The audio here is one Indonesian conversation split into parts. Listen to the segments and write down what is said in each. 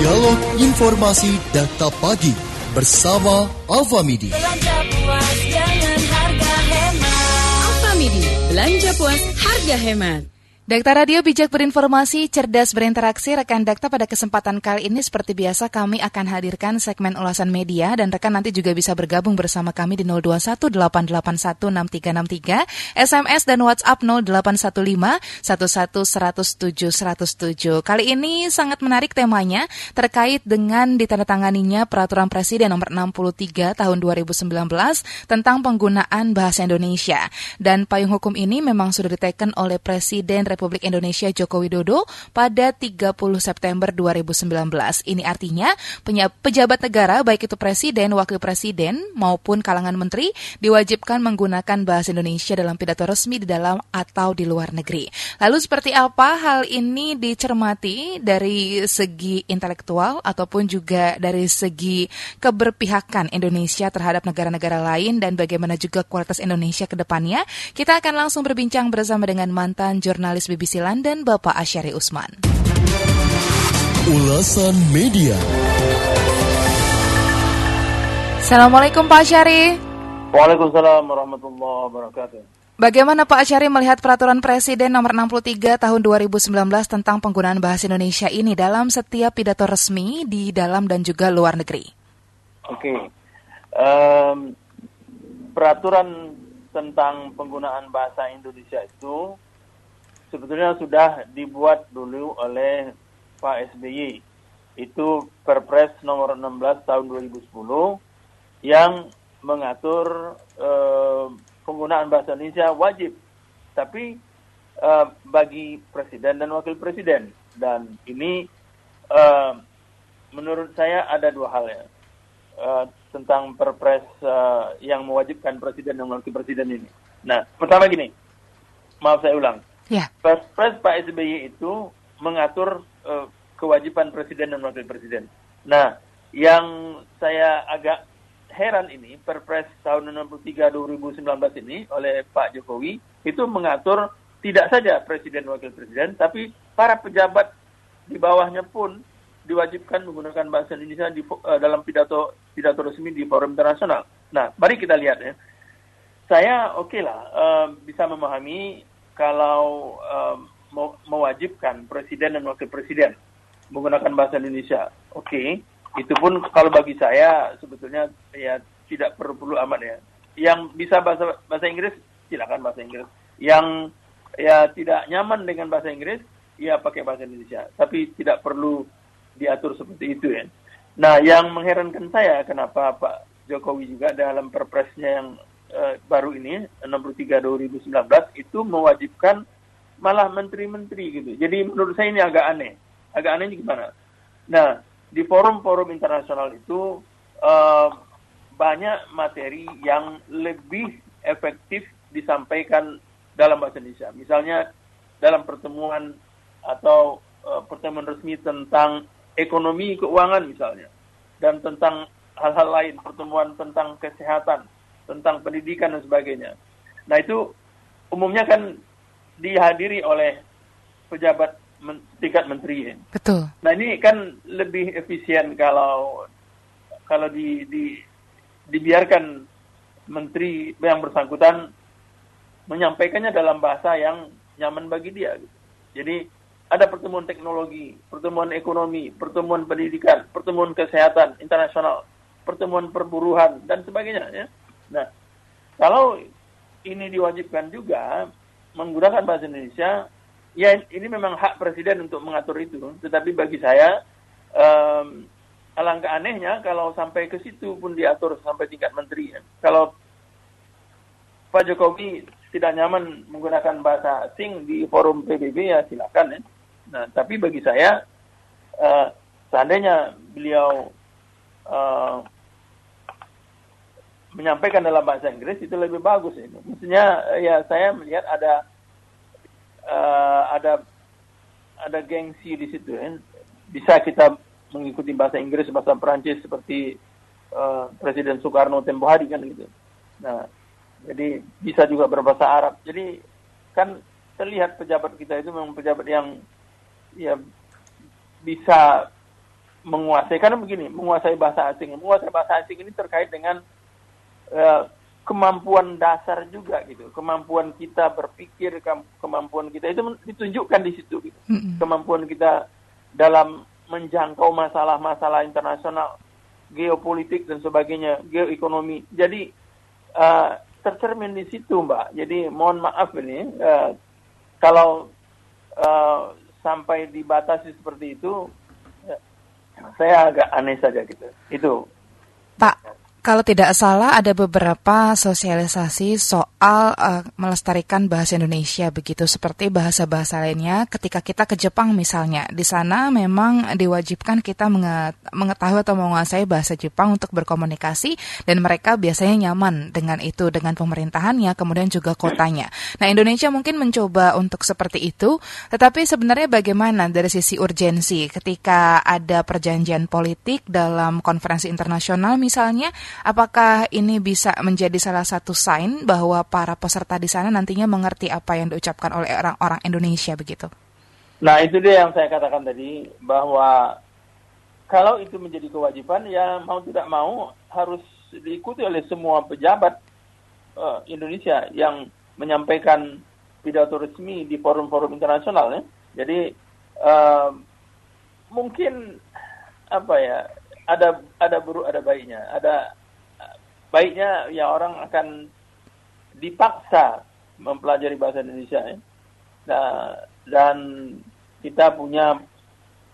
Dialog Informasi Data Pagi bersama Alfa Midi. Belanja puas dengan harga hemat. Alfa Midi, belanja puas, harga hemat. Dakta Radio bijak berinformasi, cerdas berinteraksi. Rekan Dakta pada kesempatan kali ini seperti biasa kami akan hadirkan segmen ulasan media dan rekan nanti juga bisa bergabung bersama kami di 0218816363, SMS dan WhatsApp 0815 Kali ini sangat menarik temanya terkait dengan ditandatanganinya Peraturan Presiden nomor 63 tahun 2019 tentang penggunaan bahasa Indonesia. Dan payung hukum ini memang sudah diteken oleh Presiden Republik Indonesia Joko Widodo pada 30 September 2019. Ini artinya pejabat negara baik itu presiden, wakil presiden maupun kalangan menteri diwajibkan menggunakan bahasa Indonesia dalam pidato resmi di dalam atau di luar negeri. Lalu seperti apa hal ini dicermati dari segi intelektual ataupun juga dari segi keberpihakan Indonesia terhadap negara-negara lain dan bagaimana juga kualitas Indonesia ke depannya? Kita akan langsung berbincang bersama dengan mantan jurnalis BBC London, Bapak Asyari Usman. Ulasan Media Assalamualaikum Pak Asyari. Waalaikumsalam warahmatullahi wabarakatuh. Bagaimana Pak Asyari melihat peraturan Presiden nomor 63 tahun 2019 tentang penggunaan bahasa Indonesia ini dalam setiap pidato resmi di dalam dan juga luar negeri? Oke, okay. um, peraturan tentang penggunaan bahasa Indonesia itu sebetulnya sudah dibuat dulu oleh Pak SBY. Itu Perpres nomor 16 tahun 2010 yang mengatur eh, penggunaan bahasa Indonesia wajib. Tapi eh, bagi presiden dan wakil presiden. Dan ini eh, menurut saya ada dua hal ya. Uh, tentang perpres uh, yang mewajibkan presiden dan wakil presiden ini. Nah, pertama gini, maaf saya ulang. Ya. Perpres Pak SBY itu mengatur uh, kewajiban presiden dan wakil presiden. Nah, yang saya agak heran ini, Perpres tahun 63 2019 ini oleh Pak Jokowi itu mengatur tidak saja presiden wakil presiden, tapi para pejabat di bawahnya pun diwajibkan menggunakan bahasa Indonesia di, uh, dalam pidato pidato resmi di forum internasional. Nah, mari kita lihat ya. Saya oke okay lah uh, bisa memahami kalau um, mewajibkan presiden dan wakil presiden menggunakan bahasa Indonesia, oke, okay. itu pun kalau bagi saya sebetulnya ya tidak perlu perlu amat ya. Yang bisa bahasa bahasa Inggris silakan bahasa Inggris. Yang ya tidak nyaman dengan bahasa Inggris ya pakai bahasa Indonesia. Tapi tidak perlu diatur seperti itu ya. Nah, yang mengherankan saya kenapa Pak Jokowi juga dalam perpresnya yang uh, baru ini 63 2019 itu mewajibkan malah menteri-menteri gitu. Jadi menurut saya ini agak aneh. Agak aneh gimana? Nah, di forum-forum internasional itu uh, banyak materi yang lebih efektif disampaikan dalam bahasa Indonesia. Misalnya dalam pertemuan atau uh, pertemuan resmi tentang ekonomi keuangan misalnya dan tentang hal-hal lain pertemuan tentang kesehatan tentang pendidikan dan sebagainya. Nah itu umumnya kan dihadiri oleh pejabat men tingkat menteri. Betul. Nah ini kan lebih efisien kalau kalau di, di dibiarkan menteri yang bersangkutan menyampaikannya dalam bahasa yang nyaman bagi dia. Jadi ada pertemuan teknologi, pertemuan ekonomi, pertemuan pendidikan, pertemuan kesehatan internasional, pertemuan perburuhan dan sebagainya. Ya. Nah, kalau ini diwajibkan juga menggunakan bahasa Indonesia, ya ini memang hak presiden untuk mengatur itu. Tetapi bagi saya, um, alangkah anehnya kalau sampai ke situ pun diatur sampai tingkat menteri. Ya. Kalau Pak Jokowi tidak nyaman menggunakan bahasa asing di forum PBB ya silakan ya. Nah, tapi bagi saya, uh, seandainya beliau uh, menyampaikan dalam bahasa Inggris itu lebih bagus ini. Maksudnya ya saya melihat ada uh, ada ada gengsi di situ ya. Bisa kita mengikuti bahasa Inggris, bahasa Perancis seperti uh, Presiden Soekarno tempo hari kan gitu. Nah, jadi bisa juga berbahasa Arab. Jadi kan terlihat pejabat kita itu memang pejabat yang ya bisa menguasai karena begini menguasai bahasa asing menguasai bahasa asing ini terkait dengan eh, kemampuan dasar juga gitu. Kemampuan kita berpikir kem- kemampuan kita itu ditunjukkan di situ gitu. Kemampuan kita dalam menjangkau masalah-masalah internasional geopolitik dan sebagainya geoekonomi. Jadi eh, tercermin di situ mbak. Jadi mohon maaf ini eh, kalau eh, sampai dibatasi seperti itu ya, saya agak aneh saja gitu. Itu. Pak, kalau tidak salah ada beberapa sosialisasi soal eh, melestarikan bahasa Indonesia begitu seperti bahasa-bahasa lainnya ketika kita ke Jepang misalnya. Di sana memang diwajibkan kita menge- mengetahui atau menguasai bahasa Jepang untuk berkomunikasi dan mereka biasanya nyaman dengan itu dengan pemerintahannya kemudian juga kotanya. Nah, Indonesia mungkin mencoba untuk seperti itu, tetapi sebenarnya bagaimana dari sisi urgensi ketika ada perjanjian politik dalam konferensi internasional misalnya, apakah ini bisa menjadi salah satu sign bahwa para peserta di sana nantinya mengerti apa yang diucapkan oleh orang-orang Indonesia begitu? Nah, itu dia yang saya katakan tadi bahwa kalau itu menjadi kewajiban ya mau tidak mau harus diikuti oleh semua pejabat eh, Indonesia yang menyampaikan pidato resmi di forum-forum internasional ya. Jadi eh, mungkin apa ya ada ada buruk ada baiknya. Ada baiknya ya orang akan dipaksa mempelajari bahasa Indonesia ya. Nah, dan kita punya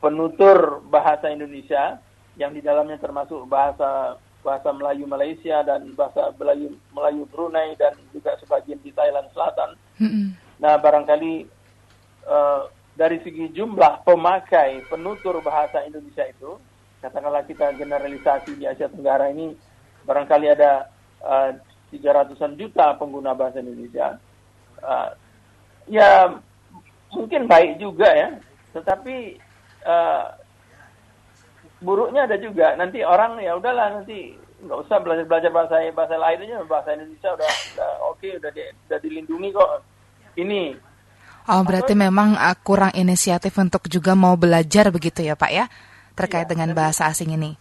penutur bahasa Indonesia yang di dalamnya termasuk bahasa bahasa Melayu Malaysia dan bahasa Melayu Melayu Brunei dan juga sebagian di Thailand Selatan. Nah, barangkali eh, dari segi jumlah pemakai penutur bahasa Indonesia itu, katakanlah kita generalisasi di Asia Tenggara ini, barangkali ada tiga ratusan juta pengguna bahasa Indonesia. Eh, ya mungkin baik juga ya, tetapi eh, buruknya ada juga. Nanti orang ya udahlah nanti nggak usah belajar belajar bahasa bahasa lainnya bahasa Indonesia udah, udah oke udah di, udah dilindungi kok. Ini Oh, berarti memang uh, kurang inisiatif untuk juga mau belajar begitu ya, Pak ya, terkait Iya, dengan bahasa asing ini.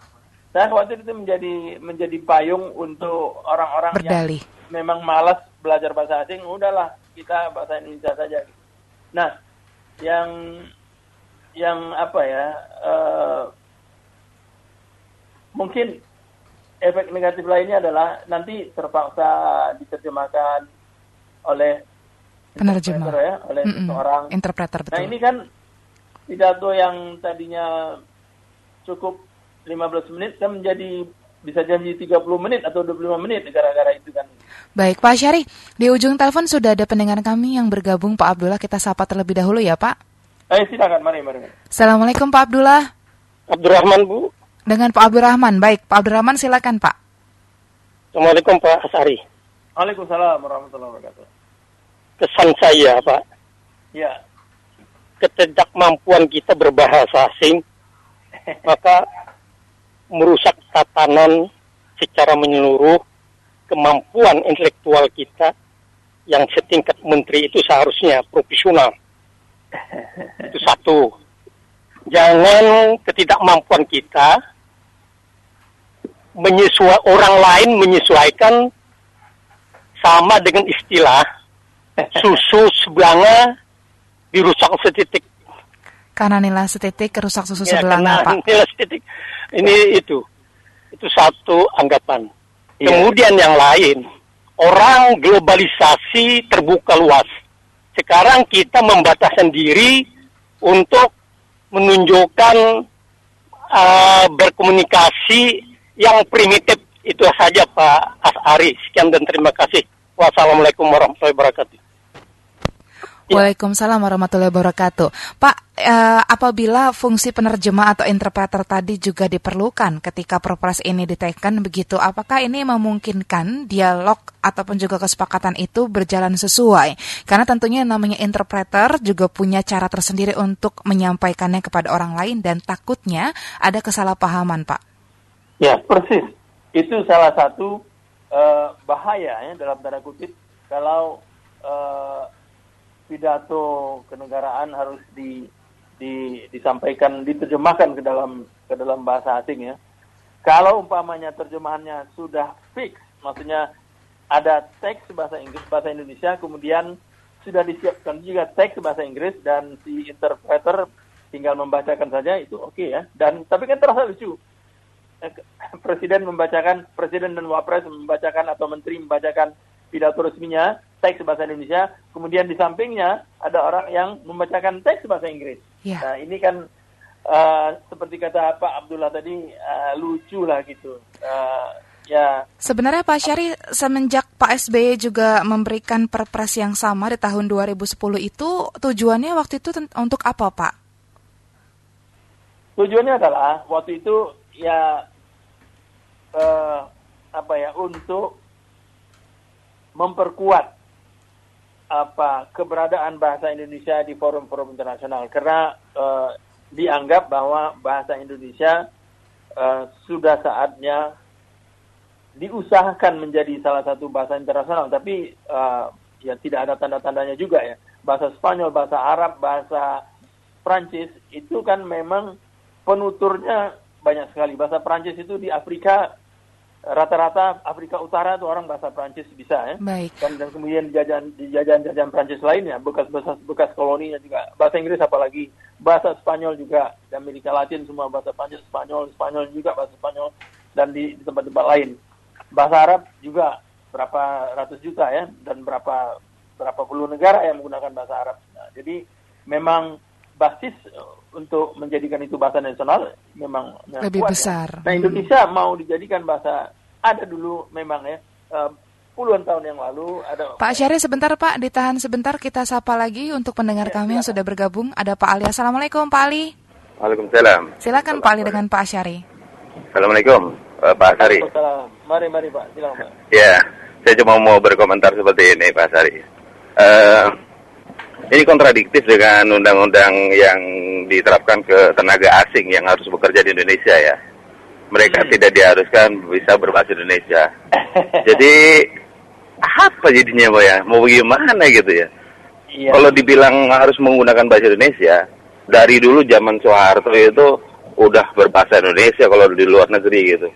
Saya khawatir itu menjadi menjadi payung untuk orang-orang yang memang malas belajar bahasa asing, udahlah kita bahasa Indonesia saja. Nah, yang yang apa ya? eh, mungkin efek negatif lainnya adalah nanti terpaksa diterjemahkan oleh Penerjemah. interpreter ya, oleh Mm-mm. seorang Interpreter betul. Nah ini kan pidato yang tadinya cukup 15 menit kan menjadi bisa jadi 30 menit atau 25 menit gara-gara itu kan. Baik, Pak Syari, di ujung telepon sudah ada pendengar kami yang bergabung, Pak Abdullah. Kita sapa terlebih dahulu ya, Pak. Eh silakan mari mari. mari. Assalamualaikum Pak Abdullah. Abdurrahman Bu. Dengan Pak Abdurrahman. Baik, Pak Abdurrahman silakan, Pak. Assalamualaikum Pak Asari. Waalaikumsalam warahmatullahi wabarakatuh. Kesan saya Pak, Ya. ketidakmampuan kita berbahasa asing, maka merusak tatanan secara menyeluruh kemampuan intelektual kita yang setingkat menteri itu seharusnya profesional. Itu satu. Jangan ketidakmampuan kita menyesuai orang lain menyesuaikan sama dengan istilah susu sebelanga dirusak setitik. Karena nilai setitik kerusak susu Ya, sebelanga, Pak. nilai setitik. Ini itu. Itu satu anggapan. Iya. Kemudian yang lain, orang globalisasi terbuka luas. Sekarang kita membatasi diri untuk menunjukkan uh, berkomunikasi yang primitif. Itu saja Pak Asari. Sekian dan terima kasih. Wassalamualaikum warahmatullahi wabarakatuh. Ya. Waalaikumsalam warahmatullahi wabarakatuh. Pak, eh, apabila fungsi penerjemah atau interpreter tadi juga diperlukan ketika perpres ini diteken begitu, apakah ini memungkinkan dialog ataupun juga kesepakatan itu berjalan sesuai? Karena tentunya yang namanya interpreter juga punya cara tersendiri untuk menyampaikannya kepada orang lain dan takutnya ada kesalahpahaman, Pak. Ya, persis. Itu salah satu eh, bahaya ya dalam tanda kutip kalau eh, pidato kenegaraan harus di, disampaikan, diterjemahkan ke dalam ke dalam bahasa asing ya. Kalau umpamanya terjemahannya sudah fix, maksudnya ada teks bahasa Inggris, bahasa Indonesia, kemudian sudah disiapkan juga teks bahasa Inggris dan si interpreter tinggal membacakan saja itu oke okay ya. Dan tapi kan terasa lucu. Eh, Presiden membacakan, presiden dan wapres membacakan atau menteri membacakan pidato resminya teks bahasa Indonesia, kemudian di sampingnya ada orang yang membacakan teks bahasa Inggris. Ya. Nah ini kan uh, seperti kata Pak Abdullah tadi uh, lucu lah gitu. Uh, ya Sebenarnya Pak Syari semenjak Pak SBY juga memberikan perpres yang sama di tahun 2010 itu tujuannya waktu itu untuk apa Pak? tujuannya adalah waktu itu ya eh, apa ya untuk memperkuat apa keberadaan bahasa Indonesia di forum-forum internasional. Karena eh, dianggap bahwa bahasa Indonesia eh, sudah saatnya diusahakan menjadi salah satu bahasa internasional. Tapi eh, ya tidak ada tanda-tandanya juga ya. Bahasa Spanyol bahasa Arab bahasa Prancis itu kan memang penuturnya banyak sekali. Bahasa Prancis itu di Afrika rata-rata Afrika Utara itu orang bahasa Prancis bisa ya. Baik. dan, dan kemudian jajahan di jajahan-jajahan Prancis lainnya bekas bekas bekas koloninya juga. Bahasa Inggris apalagi. Bahasa Spanyol juga. Di Amerika Latin semua bahasa Prancis Spanyol Spanyol juga bahasa Spanyol. Dan di, di tempat-tempat lain. Bahasa Arab juga berapa ratus juta ya. Dan berapa berapa puluh negara yang menggunakan bahasa Arab. Nah, jadi memang basis eh, untuk menjadikan itu bahasa nasional memang, memang Lebih kuat, ya. besar. Nah Indonesia mau dijadikan bahasa ada dulu memang ya eh, puluhan tahun yang lalu ada Pak Syari sebentar Pak, ditahan sebentar kita sapa lagi untuk pendengar Ya, kami yang silakan. sudah bergabung. Ada Pak Ali. Assalamualaikum Pak Ali. Waalaikumsalam. Silakan Pak Ali dengan Pak Syari. Assalamualaikum, eh, Pak. Waalaikumsalam. Mari mari Pak, silakan Pak. Ya, saya cuma mau berkomentar seperti ini, Pak Sari. Eh, ini kontradiktif dengan undang-undang yang diterapkan ke tenaga asing yang harus bekerja di Indonesia ya. Mereka Hmm. tidak diharuskan bisa berbahasa Indonesia. Jadi apa jadinya, Pak ya? Mau bagaimana gitu ya? Iya. Kalau dibilang harus menggunakan bahasa Indonesia, dari dulu zaman Soeharto itu udah berbahasa Indonesia kalau di luar negeri gitu.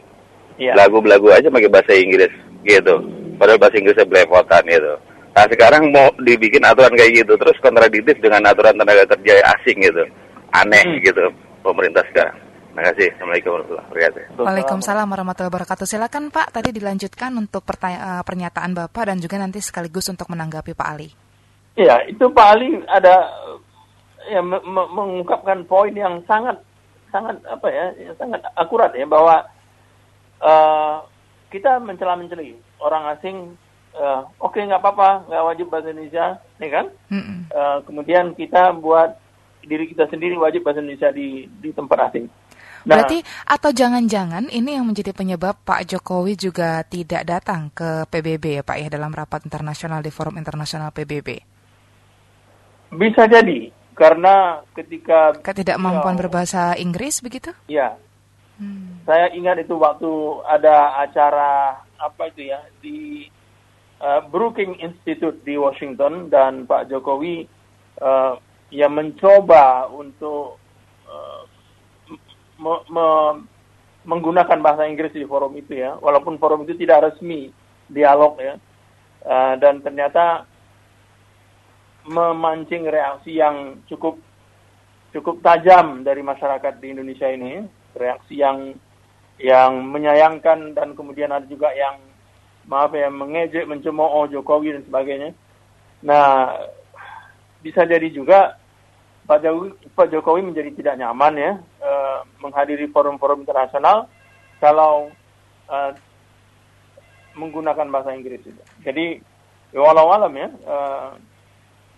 Iya. Lagu-lagu aja pakai bahasa Inggris gitu. Padahal bahasa Inggrisnya belepotan gitu. Nah sekarang mau dibikin aturan kayak gitu, terus kontradiktif dengan aturan tenaga kerja asing gitu. Aneh Hmm. gitu pemerintah sekarang. Terima kasih. Assalamualaikum warahmatullahi wabarakatuh. Waalaikumsalam warahmatullahi wabarakatuh. Silakan Pak, tadi dilanjutkan untuk eh, pernyataan Bapak dan juga nanti sekaligus untuk menanggapi Pak Ali. Iya, itu Pak Ali ada ya me- me- mengungkapkan poin yang sangat sangat apa ya, yang sangat akurat ya bahwa eh, kita mencela-menceli orang asing eh, oke nggak apa-apa nggak wajib bahasa Indonesia ya kan. Eh, kemudian kita buat diri kita sendiri wajib bahasa Indonesia di di tempat asing nah Berarti atau jangan-jangan ini yang menjadi penyebab Pak Jokowi juga tidak datang ke PBB ya Pak ya dalam rapat internasional di forum internasional PBB. bisa jadi karena ketika Ketidakmampuan beliau- berbahasa Inggris begitu? ya Hmm. Saya ingat itu waktu ada acara apa itu ya di uh, Brookings Institute di Washington dan Pak Jokowi uh, ya mencoba untuk uh, me- me- menggunakan bahasa Inggris di forum itu ya, walaupun forum itu tidak resmi dialog ya, Uh, dan ternyata memancing reaksi yang cukup cukup tajam dari masyarakat di Indonesia ini, reaksi yang yang menyayangkan dan kemudian ada juga yang maaf ya mengejek, mencemooh Jokowi dan sebagainya. Nah, bisa jadi juga Pak Jokowi, Pak Jokowi menjadi tidak nyaman ya eh, menghadiri forum-forum internasional kalau eh, menggunakan bahasa Inggris itu. Jadi ya walau alam ya, eh,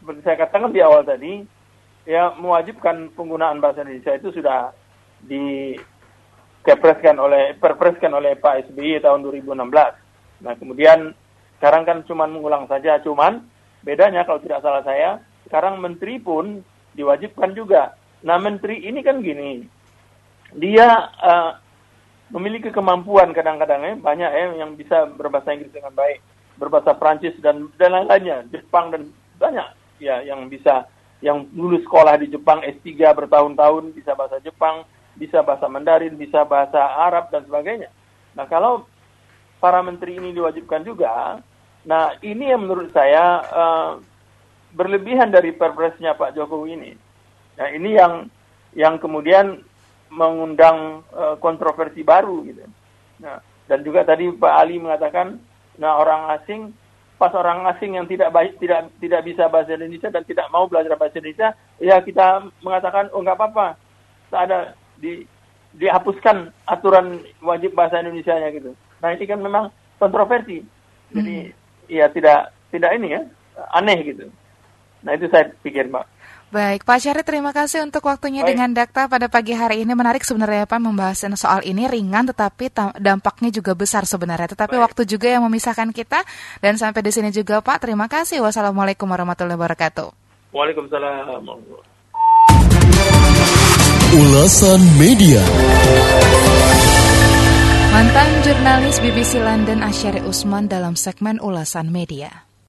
seperti saya katakan di awal tadi, ya mewajibkan penggunaan bahasa Indonesia itu sudah dikepreskan oleh perpreskan oleh Pak SBY tahun 2016. Nah kemudian sekarang kan cuman mengulang saja, cuman bedanya kalau tidak salah saya sekarang menteri pun diwajibkan juga. Nah menteri ini kan gini, dia eh, memiliki kemampuan kadang-kadang ya banyak ya yang bisa berbahasa Inggris dengan baik, berbahasa Prancis dan dan lain-lainnya, Jepang dan banyak ya yang bisa yang dulu sekolah di Jepang S3 bertahun-tahun bisa bahasa Jepang, bisa bahasa Mandarin, bisa bahasa Arab dan sebagainya. Nah, kalau para menteri ini diwajibkan juga, nah ini yang menurut saya uh, berlebihan dari perpresnya Pak Jokowi ini. Nah, ini yang yang kemudian mengundang uh, kontroversi baru gitu. Nah, dan juga tadi Pak Ali mengatakan, nah orang asing pas orang asing yang tidak baik tidak tidak bisa bahasa Indonesia dan tidak mau belajar bahasa Indonesia, ya kita mengatakan oh nggak apa-apa, tak ada di dihapuskan aturan wajib bahasa Indonesia-nya gitu. Nah ini kan memang kontroversi, jadi hmm. ya tidak tidak ini ya aneh gitu. Nah itu saya pikir mbak. Baik, Pak Syari terima kasih untuk waktunya Baik. dengan Dakta pada pagi hari ini. Menarik sebenarnya Pak membahas soal ini ringan tetapi dampaknya juga besar sebenarnya. Tetapi Baik. waktu juga yang memisahkan kita dan sampai di sini juga Pak. Terima kasih. Wassalamualaikum warahmatullahi wabarakatuh. Waalaikumsalam. Ulasan Media Mantan jurnalis BBC London Asyari Usman dalam segmen Ulasan Media.